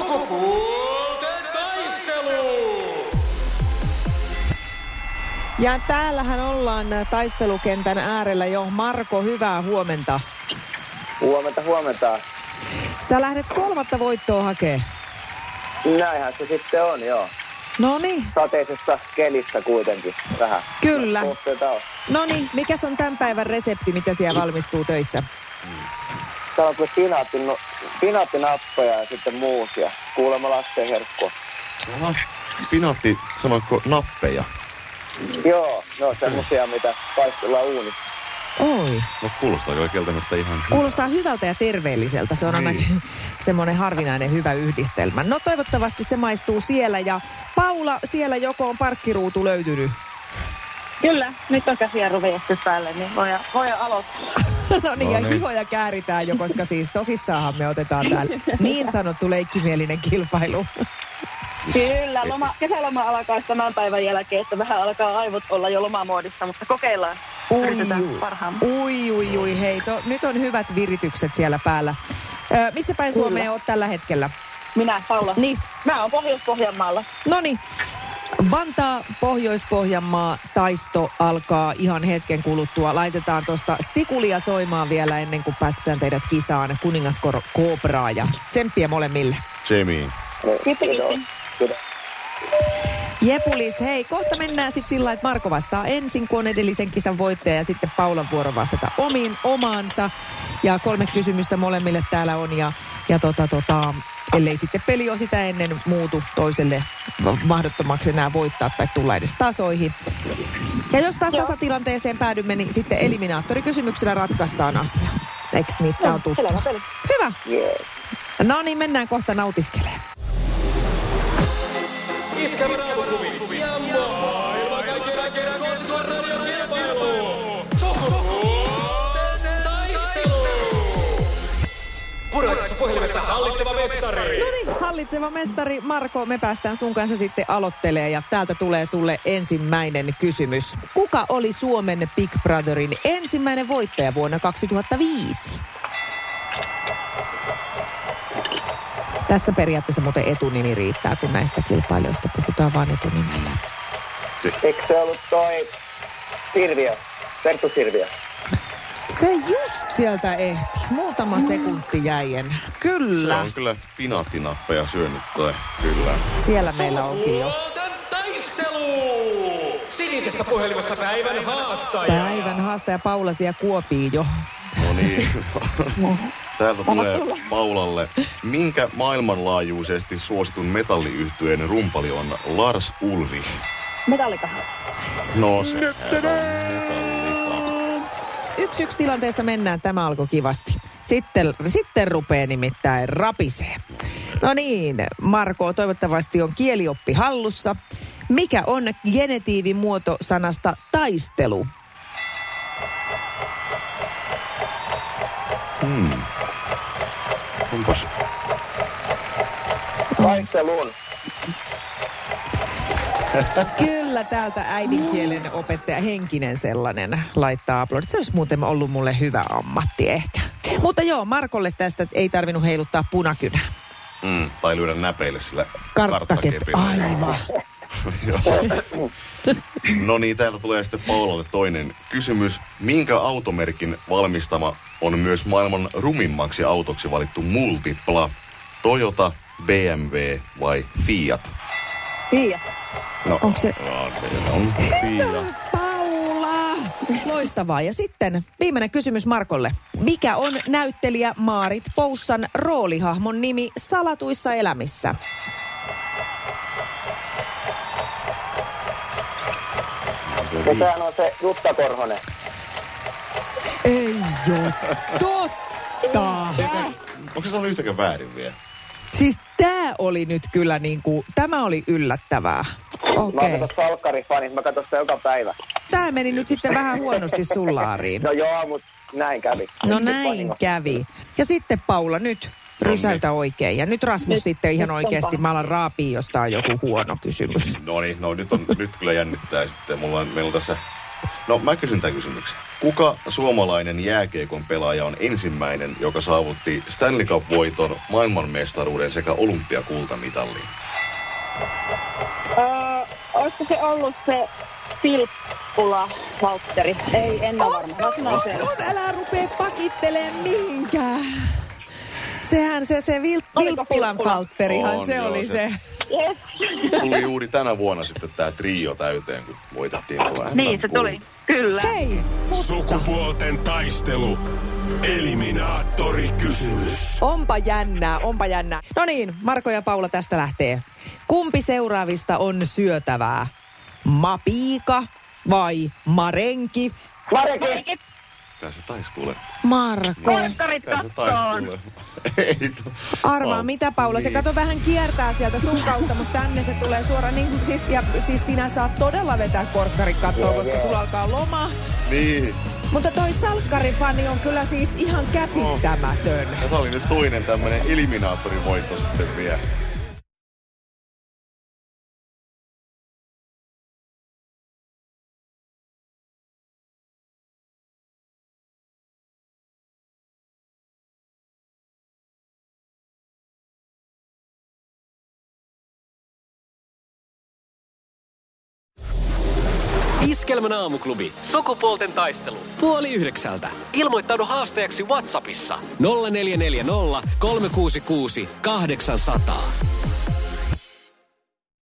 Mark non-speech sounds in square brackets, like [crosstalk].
Sukupuolten taistelu! Ja täällähän ollaan taistelukentän äärellä jo. Marko, hyvää huomenta. Huomenta, huomenta. Sä lähdet kolmatta voittoa hakee. Näinhän se sitten on, joo. No niin, Sateisessa kelissä kuitenkin vähän. Kyllä. No niin. Mikäs on tämän päivän resepti, mitä siellä valmistuu töissä? Täällä on kyllä pinaatti, no, pinaattinappeja ja sitten muusia. Kuulemma lasten herkkua. Aha. Pinaatti, sanoitko nappeja? Joo, ne on semmosia, mitä paistellaan uunissa. Oi. No kuulostaa kyllä kieltämättä ihan Kuulostaa hyvältä ja terveelliseltä. Se on Niin. ainakin [laughs] semmoinen harvinainen hyvä yhdistelmä. No toivottavasti se maistuu siellä. Ja Paula, siellä joko on parkkiruutu löytynyt? Kyllä, nyt on käsijarru vejetty päälle, niin voi, voi aloittaa. [laughs] No niin, No ja niin. hihoja kääritään jo, koska siis tosissaanhan me otetaan täällä niin sanottu leikkimielinen kilpailu. Kyllä, loma, kesäloma alkaa tämän päivän jälkeen, että vähän alkaa aivot olla jo lomamuodissa, mutta kokeillaan. Ui, ui, ui, ui, hei, to, nyt on hyvät viritykset siellä päällä. Ö, missä päin Suomea oot tällä hetkellä? Minä, Paula. Niin, Mä oon Pohjois-Pohjanmaalla. no niin. Vantaa, Pohjois-Pohjanmaa, taisto alkaa ihan hetken kuluttua. Laitetaan tuosta stikulia soimaan vielä ennen kuin päästetään teidät kisaan kuningaskor Kobraa ja tsemppiä molemmille. Kiitos. Jepulis, hei, kohta mennään sitten sillä että Marko vastaa ensin, kun on edellisen kisan voittaja, ja sitten Paulan vuoro vastata omiin, omaansa. Ja kolme kysymystä molemmille täällä on, ja, ja tota, tota, ellei sitten peli jo sitä ennen muutu toiselle mahdottomaksi enää voittaa tai tulla edes tasoihin. Ja jos taas Joo. tasatilanteeseen päädymme, niin sitten eliminaattorikysymyksellä ratkaistaan asia. Eikö niitä on tuttu? Hyvä. Jees. No niin, mennään kohta nautiskelemaan. Iskävä raamuklubi puhelimessa hallitseva mestari. No niin, hallitseva mestari Marko, me päästään sun kanssa sitten aloittelee ja täältä tulee sulle ensimmäinen kysymys. Kuka oli Suomen Big Brotherin ensimmäinen voittaja vuonna 2005? Tässä periaatteessa muuten etunimi riittää, kun näistä kilpailijoista puhutaan vain etunimellä. Eikö se ollut toi Sirviö? Perttu Sirviö. Se just sieltä ehti. Muutama sekunti jäi enää. Se Kyllä. on kyllä pinaattinappeja syönyt toi, kyllä. Siellä meillä onkin jo. Sinisessä puhelimessa päivän haastaja. Päivän haastaja Paula siellä kuopii jo. No niin. [laughs] Täältä tulee Paulalle. Minkä maailmanlaajuisesti suositun metalliyhtyeen rumpali on Lars Ulrich? Metallika. No se on Metallica. Yksi yksi tilanteessa mennään, tämä alkoi kivasti. Sitten, sitten rupeaa nimittäin rapisee. No niin, Marko, toivottavasti on kielioppi hallussa. Mikä on genetiivimuoto sanasta taistelu? Onpas Taistelun. Kyllä täältä äidinkielen opettaja, henkinen sellainen, laittaa aplodit. Se olisi muuten ollut mulle hyvä ammatti ehkä. Mutta joo, Markolle tästä ei tarvinnut heiluttaa punakynää. Mm, tai lyödä näpeille sillä karttakepillä. aivan. [laughs] No niin, täältä tulee sitten Paulalle toinen kysymys. Minkä automerkin valmistama on myös maailman rumimmaksi autoksi valittu Multipla? Toyota, BMW vai Fiat? Tiia. No, Onko se- on Fiat. [laughs] Paula! Loistavaa. Ja sitten viimeinen kysymys Markolle. Mikä on näyttelijä Maarit Poussan roolihahmon nimi Salatuissa elämissä? Ja sehän on se Jutta Korhonen. Ei oo totta. Onko se ollut yhtäkään väärin vielä? Siis tää oli nyt kyllä niinku, tämä oli yllättävää. Mä Okei. oon kato Salkkari-fani, mä katson sitä joka päivä. Tää meni nyt sitten vähän huonosti sullaariin. No joo, mut näin kävi. No Nyt näin vahingo. kävi. Ja sitten Paula, nyt rysäytä oikein. Ja nyt Rasmus Nyt- sitten ihan nyt oikeasti, mä alan raapia, jos tää on joku huono kysymys. No niin, no nyt, on, nyt kyllä jännittää sitten. Mulla on, meillä on tässä No mä kysyn tämän kysymyksen. Kuka suomalainen jääkeikon pelaaja on ensimmäinen, joka saavutti Stanley Cup-voiton, maailmanmestaruuden sekä olympiakultamitalin? Öö, olisiko se ollut se Filppula Valtteri? Ei, en ole varma. Sanon sen. on, älä rupee pakittelemaan mihinkään. Sehän se, se vil, Vilppulan On, se joo, oli se- se. Yes. Tuli juuri tänä vuonna sitten tämä trio täyteen, kun voitettiin tuo Niin, se tuli. Kyllä. Hei, mutta Sukupuolten taistelu. Eliminaattori kysymys. onpa jännää, onpa jännää. No niin, Marko ja Paula tästä lähtee. Kumpi seuraavista on syötävää? Mapiika vai marenki? Mareki. Tää se taisi kuule. Marko. Se taisi kattoon. [laughs] Ei to... Arvaa mitä Paula, se niin. kato vähän kiertää sieltä sun kautta, mutta tänne se tulee suoraan. Niin, siis, ja, siis sinä saat todella vetää korkkarit kattoon, koska sulla alkaa loma. Niin. Mutta toi salkkarifani on kyllä siis ihan käsittämätön. Ja tää oli nyt toinen tämmönen eliminaattorivoitto sitten vielä. Iskelmän aamuklubi. Sukupuolten taistelu. Puoli yhdeksältä. Ilmoittaudu haasteeksi Whatsappissa. 0440 366 800.